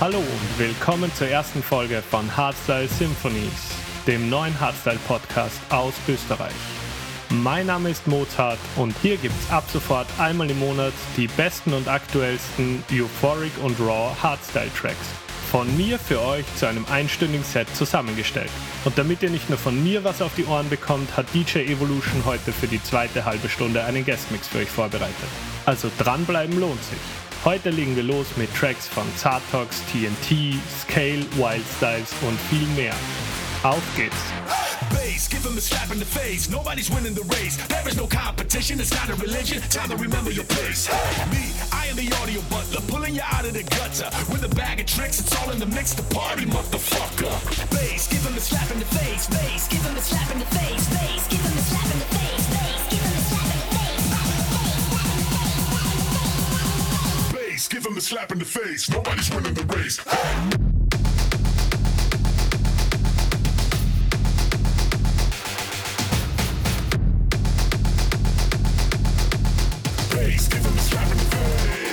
Hallo und willkommen zur ersten Folge von Hardstyle Symphonies, dem neuen Hardstyle-Podcast aus Österreich. Mein Name ist Mozart und hier gibt's ab sofort einmal im Monat die besten und aktuellsten Euphoric und Raw Hardstyle-Tracks. Von mir für euch zu einem einstündigen Set zusammengestellt. Und damit ihr nicht nur von mir was auf die Ohren bekommt, hat DJ Evolution heute für die zweite halbe Stunde einen Guestmix für euch vorbereitet. Also dranbleiben lohnt sich. Heute legen wir los mit Tracks von Zatox, TNT, Scale, Wild Styles und viel mehr. Auf geht's! Give him a slap in the face. Nobody's winning the race. There is no competition, it's not a religion. Time to remember your place. Me, I am the audio butler, pulling you out of the gutter. With a bag of tricks, it's all in the mix party, motherfucker. Give him a slap in the face. Give him a slap in the face. Give him a slap in the face. Give him a slap in the face. Nobody's winning the race. Bass, give him a slap in the face.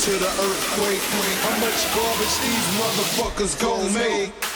To the earthquake. How much garbage these motherfuckers gon' make?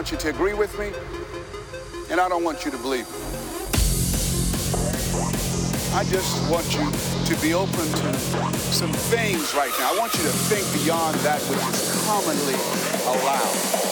Want you to agree with me, and I don't want you to believe me. I just want you to be open to some things right now. I want you to think beyond that which is commonly allowed.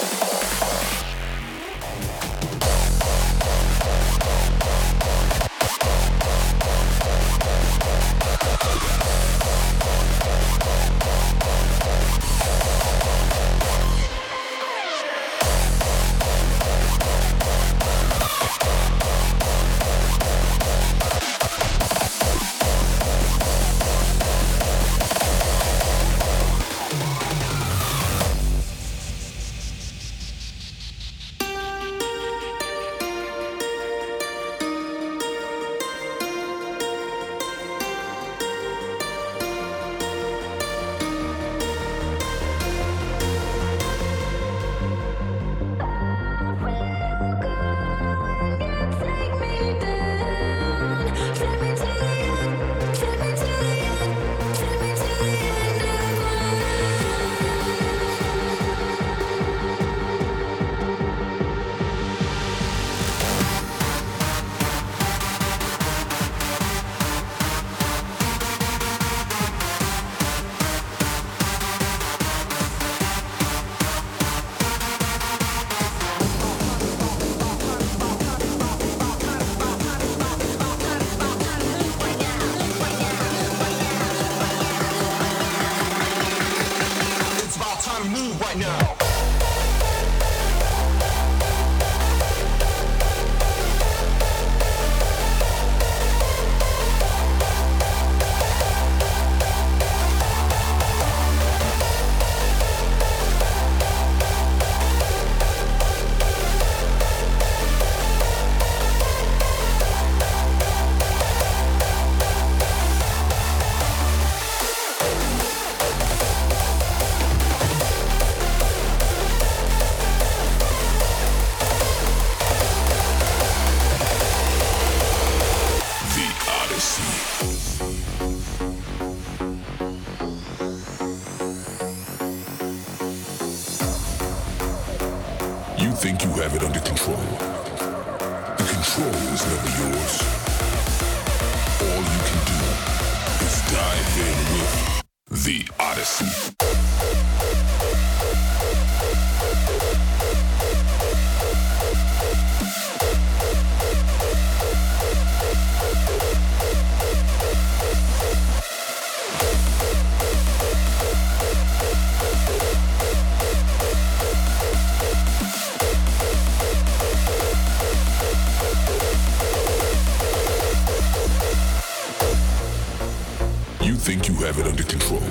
You think you have it under control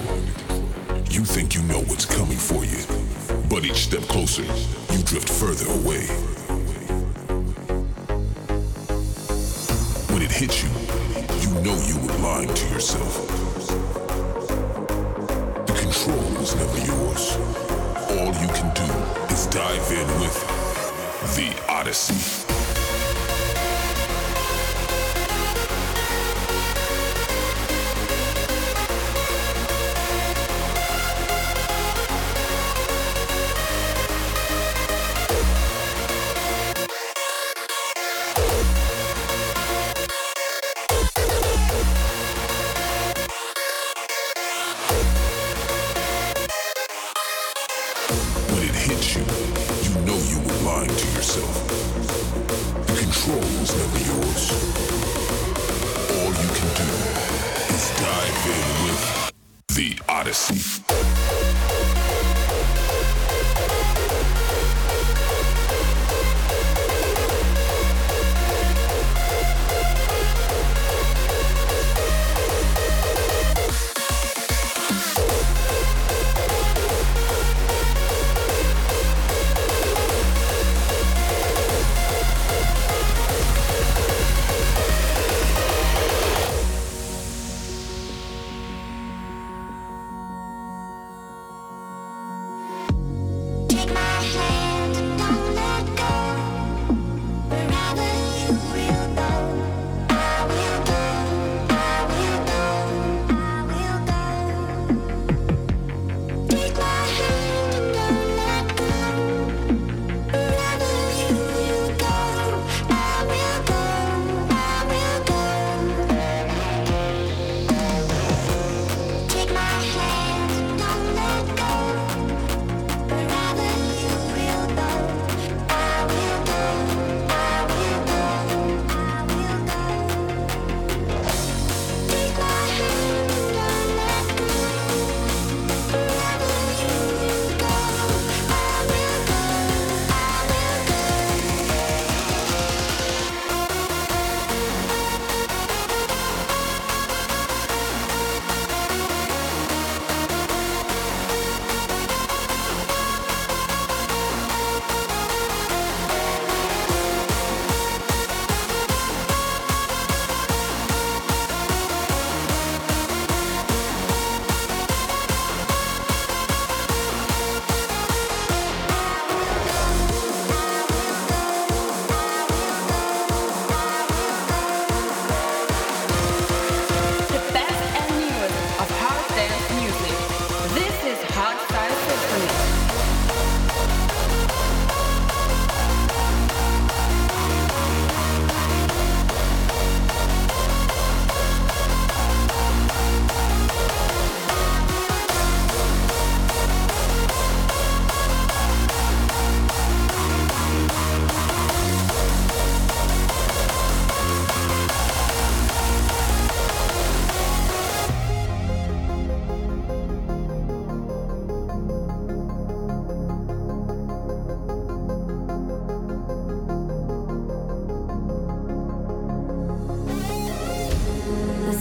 what's coming for you. But each step closer, you drift further away. When it hits you, you know you were lying to yourself. The control was never yours. All you can do is dive in with The Odyssey.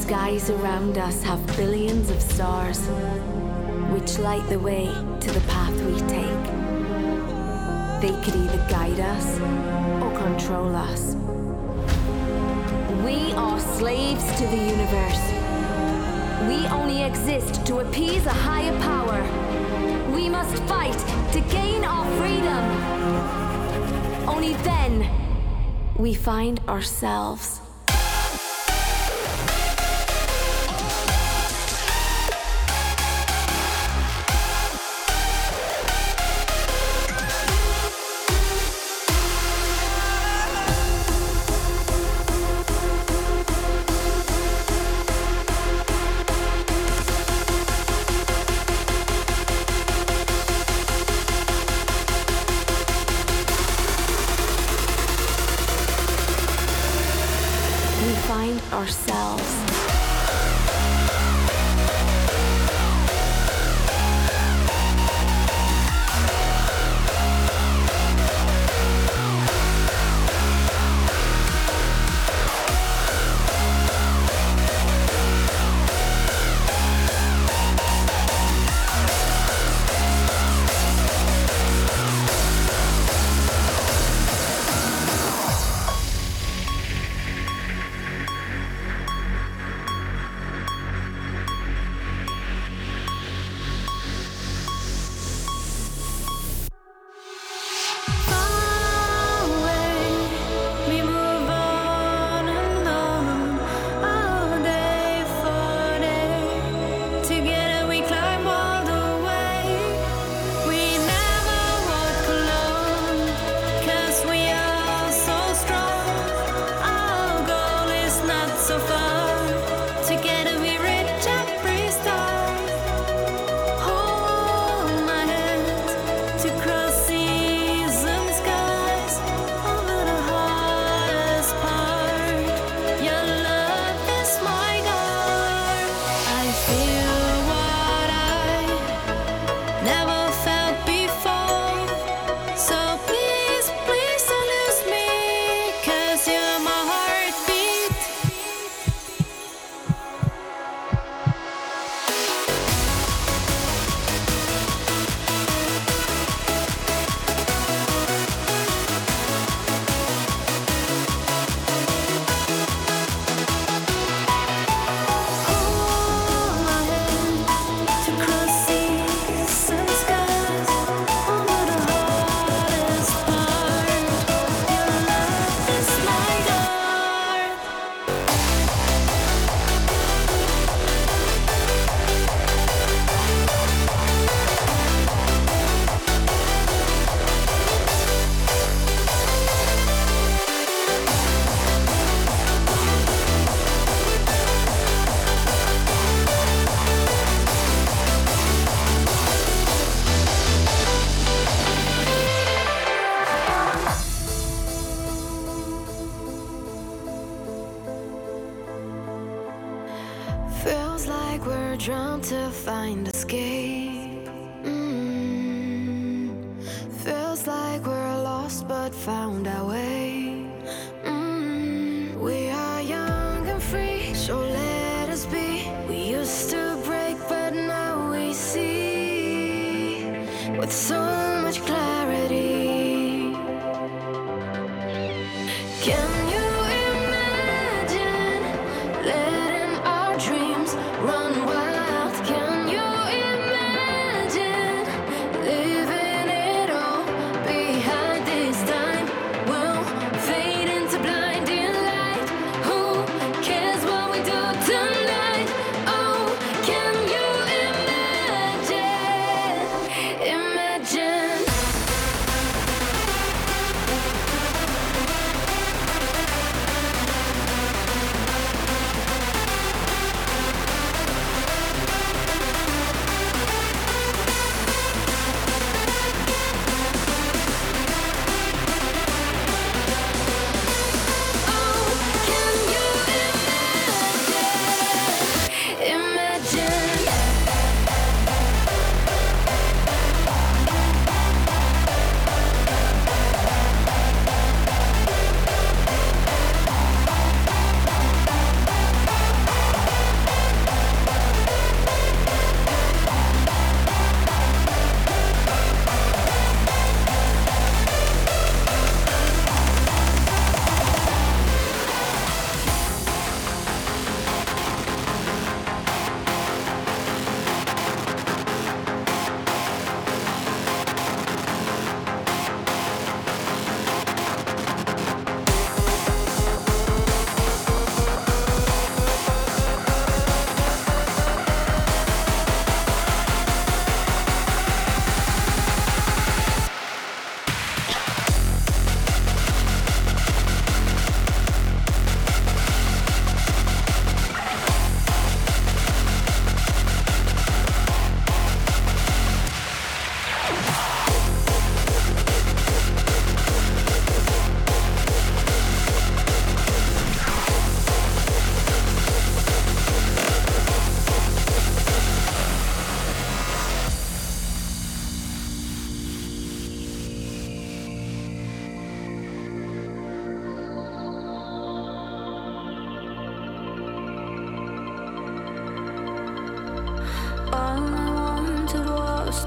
Skies around us have billions of stars, which light the way to the path we take. They could either guide us or control us. We are slaves to the universe. We only exist to appease a higher power. We must fight to gain our freedom. Only then we find ourselves.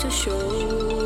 Are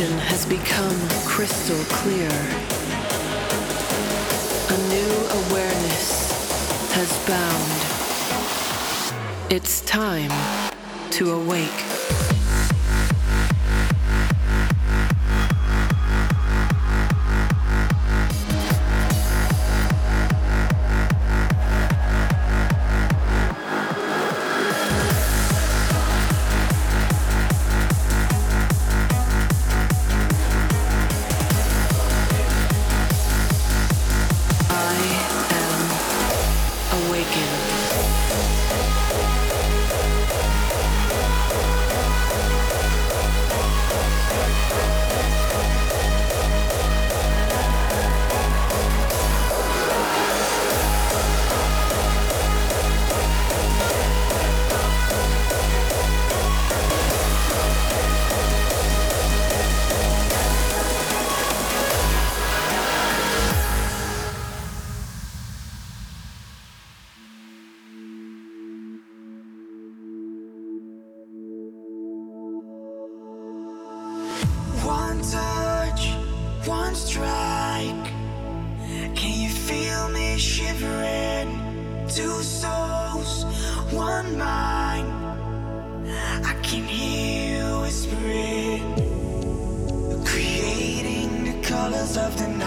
Perception has become crystal clear. Two souls, one mind. I can hear you whispering, creating the colors of the night.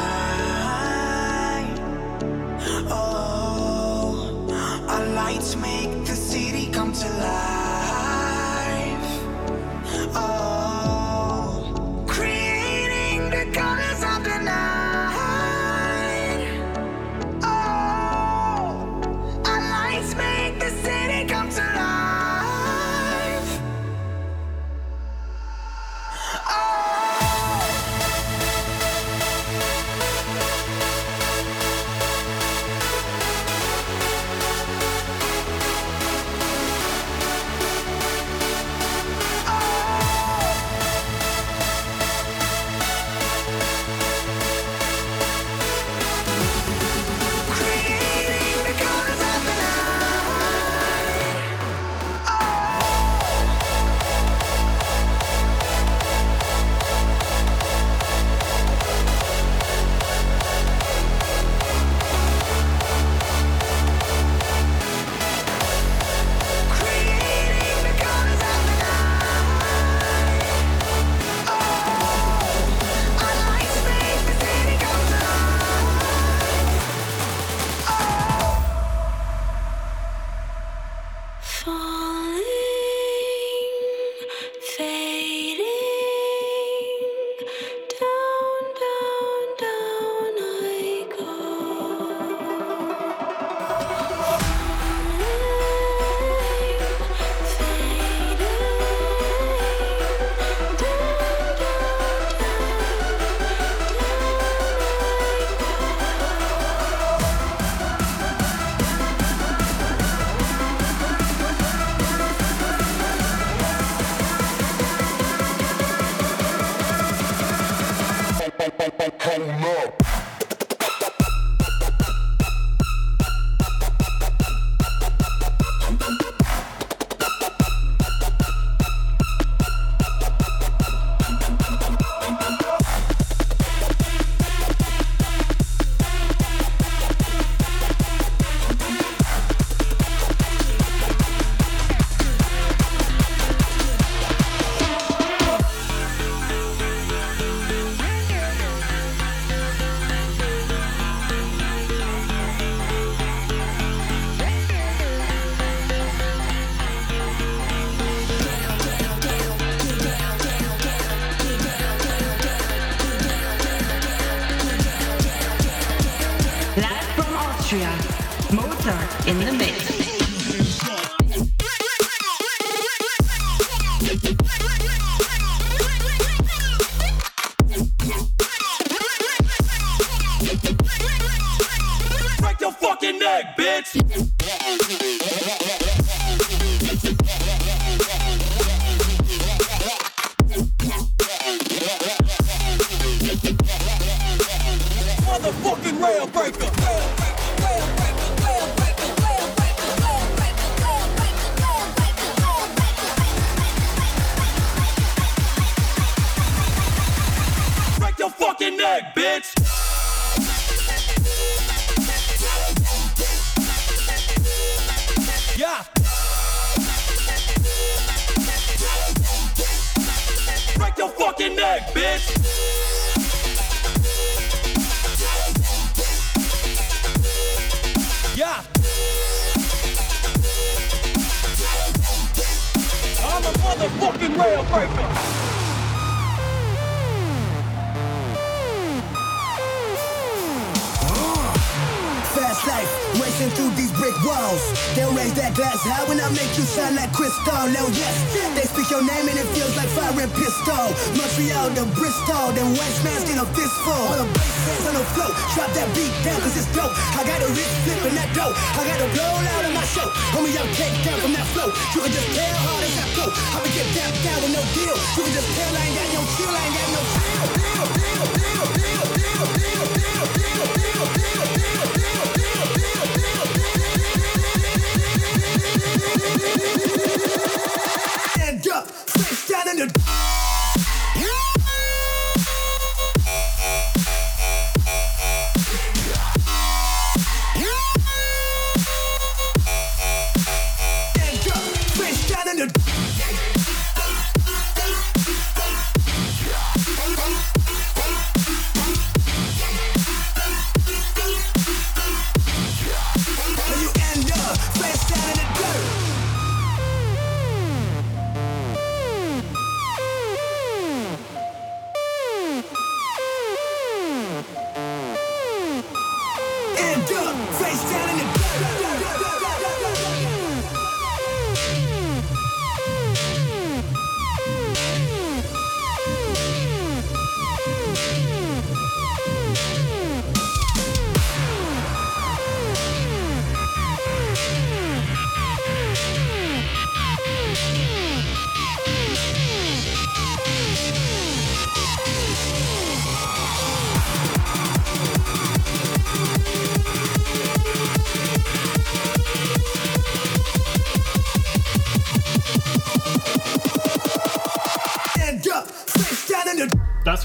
Through these brick walls. They'll raise that glass high when I make you shine like crystal. Oh yes, they speak your name and it feels like firing pistol. Montreal to Bristol, then West Man's get a fistful. All the bass on the floor, drop that beat down cause it's dope. I got a wrist flipping that dope. I got to blow out on my show. Homie, I'm take down from that flow. You can just tell hard as I go. I can get down down with no deal. You can just tell I ain't got no chill, I ain't got no chill.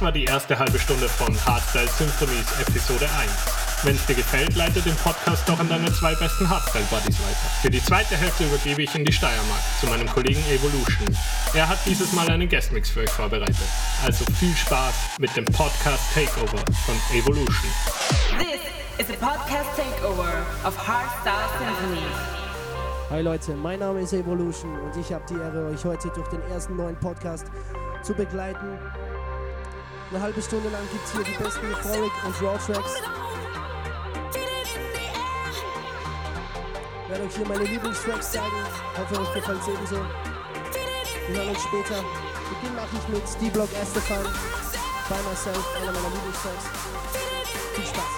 War die erste halbe Stunde von Hardstyle Symphonies Episode 1. Wenn es dir gefällt, leite den Podcast doch an deine zwei besten Hardstyle-Buddies weiter. Für die zweite Hälfte übergebe ich in die Steiermark zu meinem Kollegen Evolution. Er hat dieses Mal einen Guestmix für euch vorbereitet. Also viel Spaß mit dem Podcast Takeover von Evolution. This is a podcast takeover of Hardstyle Symphonies. Hi Leute, mein Name ist Evolution und ich habe die Ehre, euch heute durch den ersten neuen Podcast zu begleiten. Eine halbe Stunde lang gibt es hier die besten Euphoric und Raw Tracks. Ich werde euch hier meine Lieblingstracks zeigen. Hoffe, euch gefällt es ebenso. Wir hören uns später. Beginn mache ich mit D-Block Estefan, By Myself, einer meiner Lieblingstracks. Viel Spaß.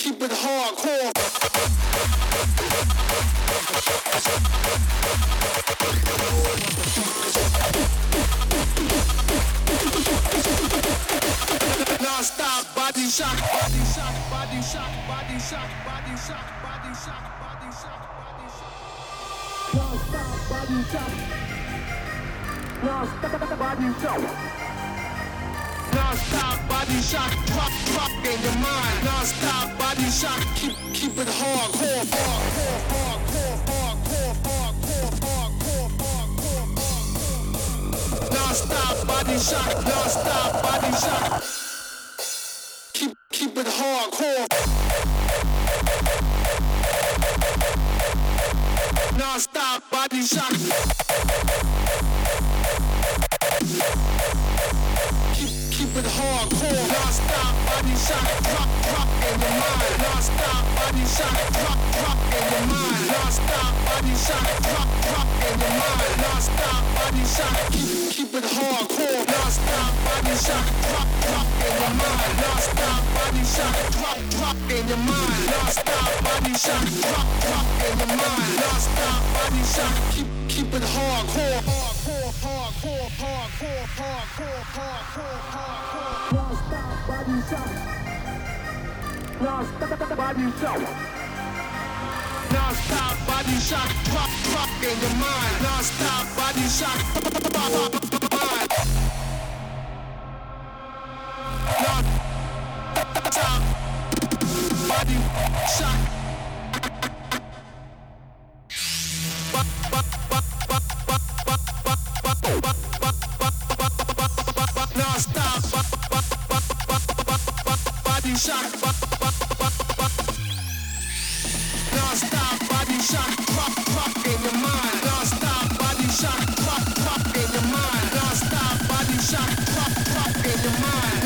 Keep it hardcore. Non-stop body shock, body shock, body shock, body shock, body shock, body shock, body shock, body shock. Non-stop body shock. Non-stop body shock. Non-stop body shock, drop, drop in your mind. Non-stop body shock, keep, keep it hard, hard, hard, hard, hard, hard, hard, hard, hard, hard, hard, hard, hard, hard. Non-stop body shock, non-stop body shock. Keep, keep it hard, hard. Non-stop body shock hardcore. Non-stop body shock. Drop, drop in your mind. Non-stop body shock. Drop, drop in your mind. Non-stop body shock. Drop, drop in your mind. Body. Keep, keep it hardcore. Non-stop body shock. Drop, drop in your mind. Non-stop body shock. Drop, drop in your mind. Non-stop body shock. Drop, drop in your mind. Body. Keep, keep it hardcore. Hardcore, hardcore, hardcore, hardcore, hardcore, hardcore. Non-stop body shock. Non-stop body shock. Non-stop body shock. Drop, drop in your mind. Non-stop body shock. Mind. Non-stop body shock. Non-stop shock. Body shock. In your mind. Body shock. In your mind. Body shock. In your mind.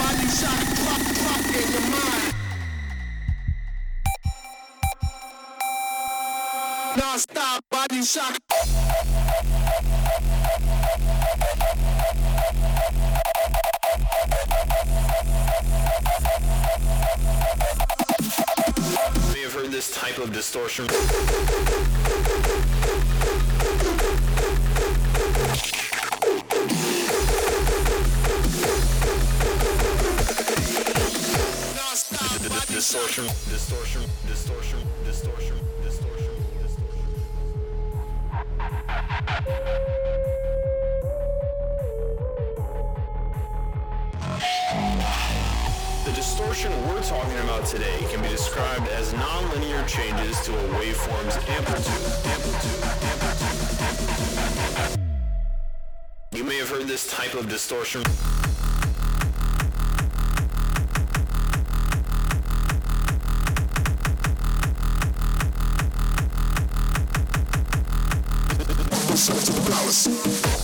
Body shock. In your mind. Non-stop body shock. This type of distortion. Distortion, distortion, distortion, distortion, distortion, distortion. Talking about today can be described as nonlinear changes to a waveform's amplitude. Amplitude. Amplitude. Amplitude. You may have heard this type of distortion. And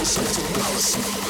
Official to policy.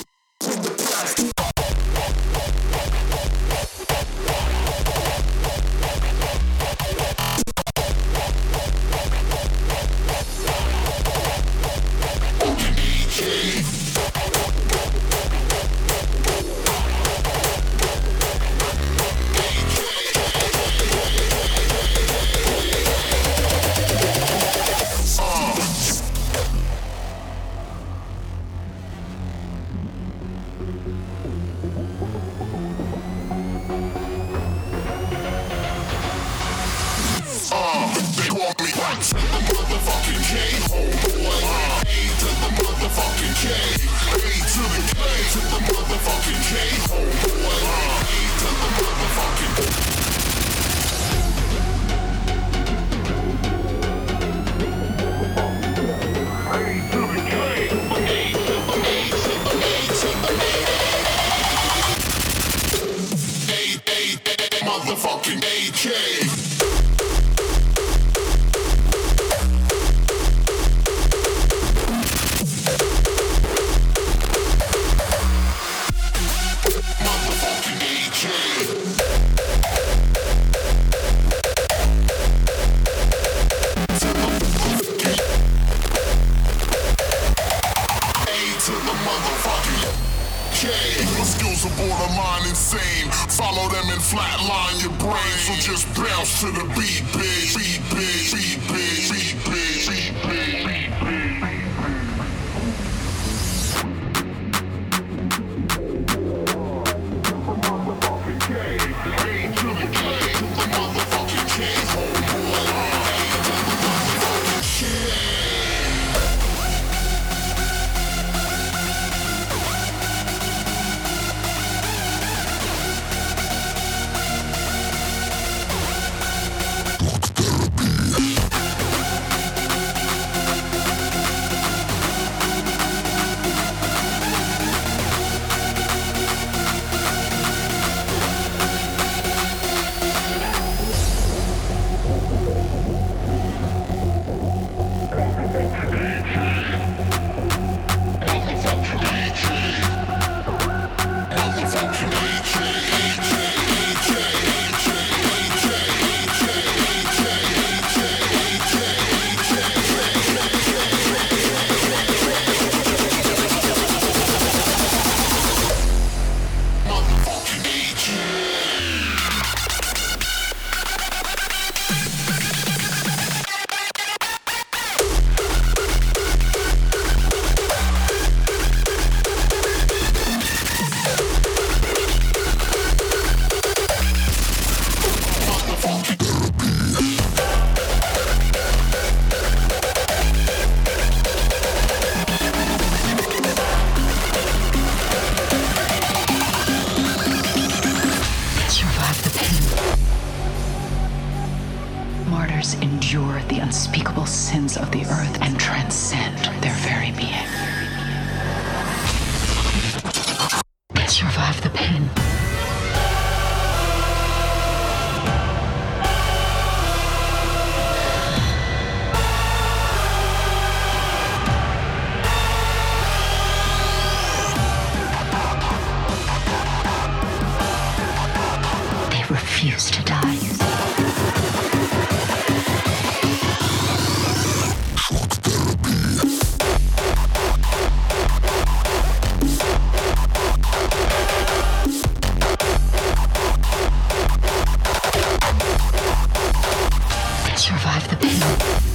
Survive the pain.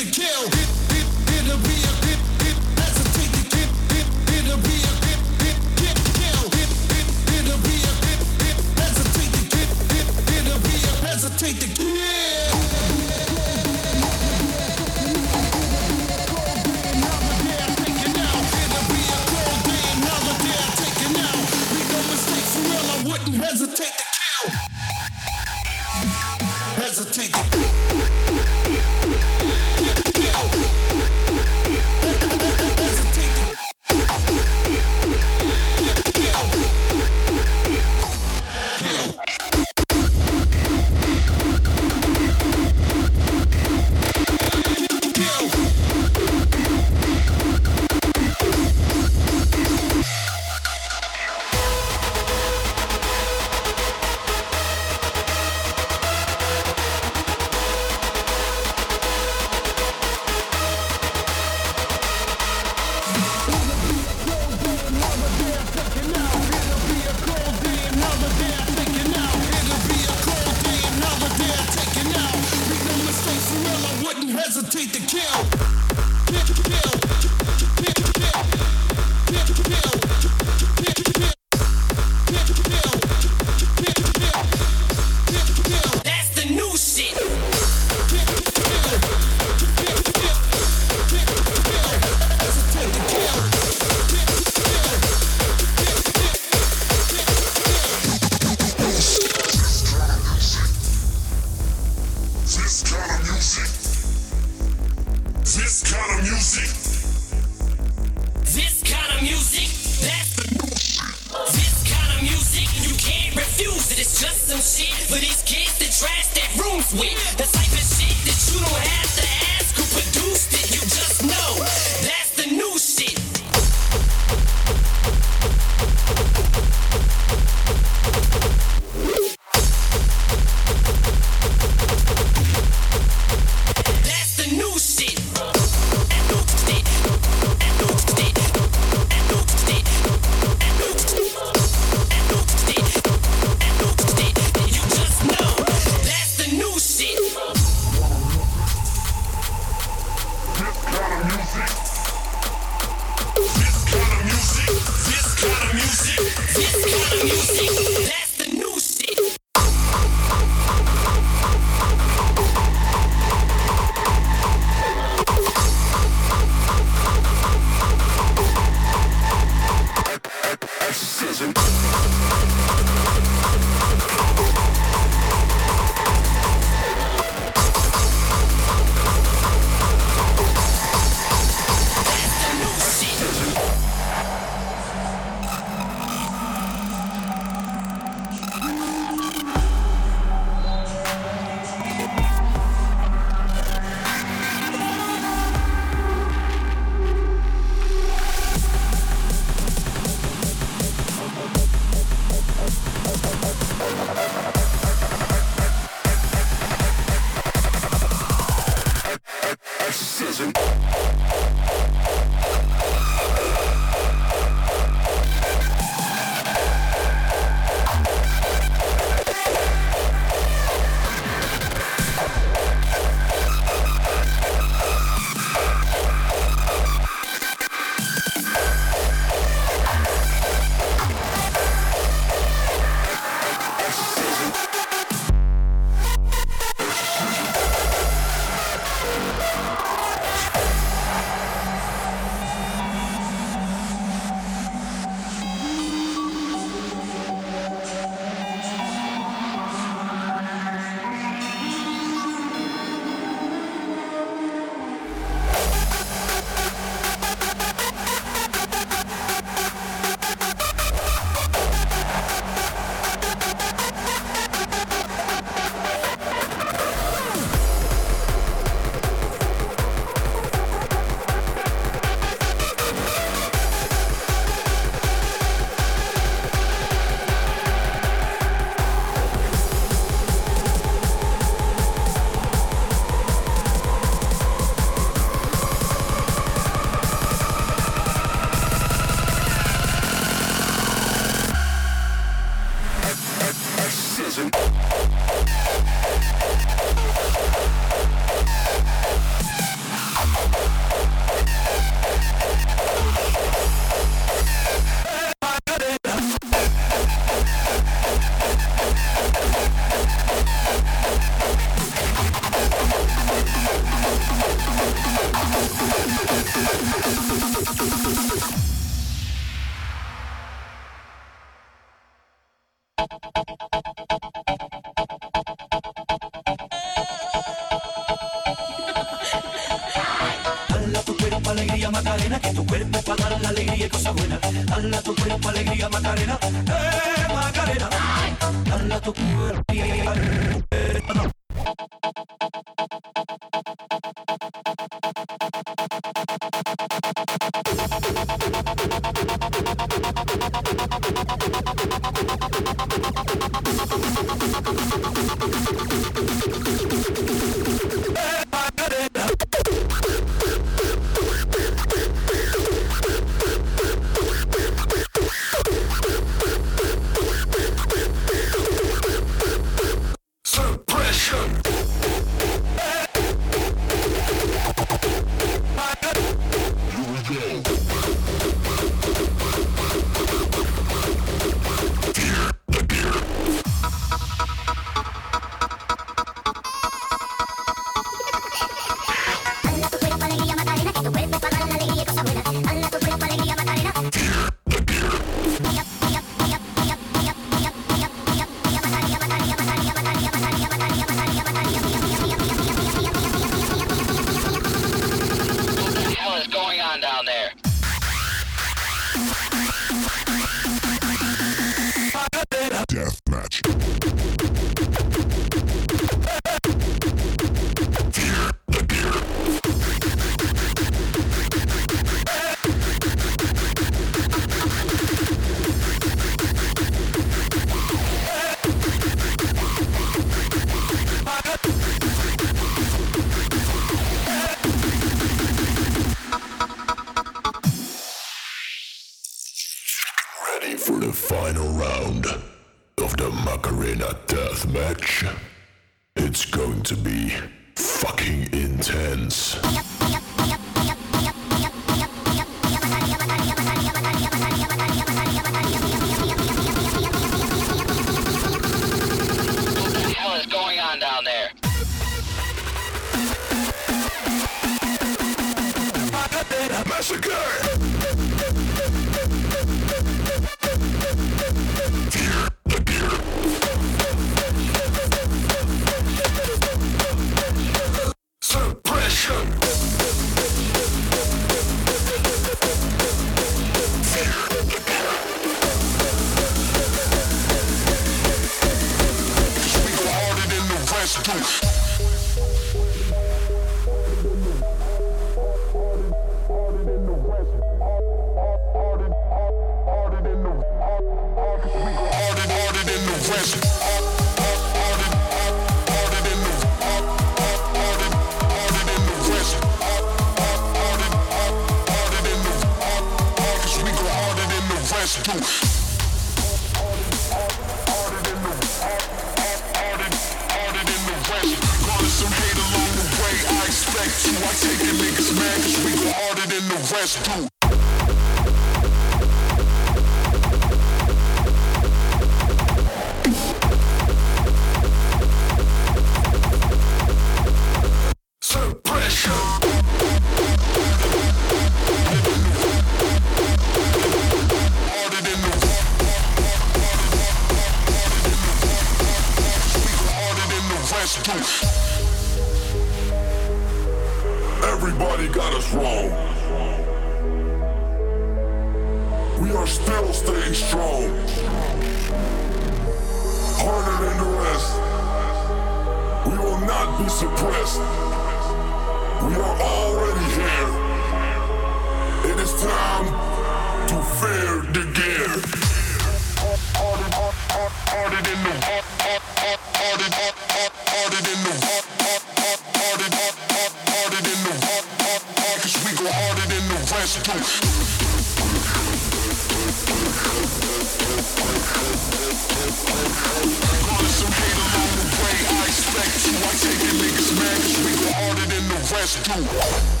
Let's do it.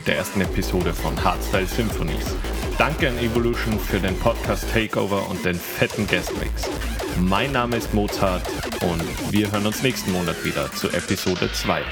mit der ersten Episode von Hardstyle Symphonies. Danke an Evolution für den Podcast Takeover und den fetten Guestmix. Mein Name ist Mozart und wir hören uns nächsten Monat wieder zu Episode 2.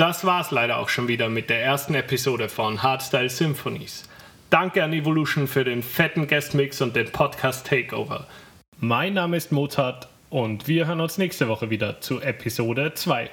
das war's leider auch schon wieder mit der ersten Episode von Hardstyle Symphonies. Danke an Evolution für den fetten Guestmix und den Podcast Takeover. Mein Name ist Mozart und wir hören uns nächste Woche wieder zu Episode 2.